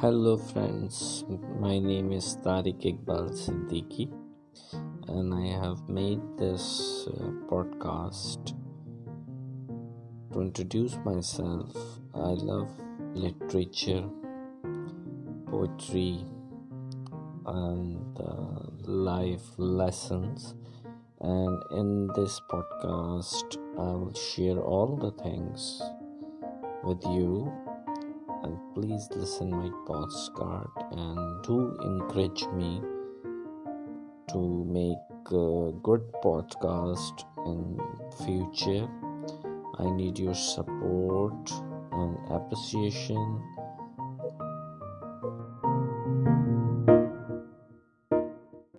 Hello friends, my name is Tariq Iqbal Siddiqui and I have made this uh, podcast to introduce myself. I love literature, poetry and uh, life lessons, and in this podcast I will share all the things with you Please listen my postcard and do encourage me to make a good podcast in future. I need your support and appreciation.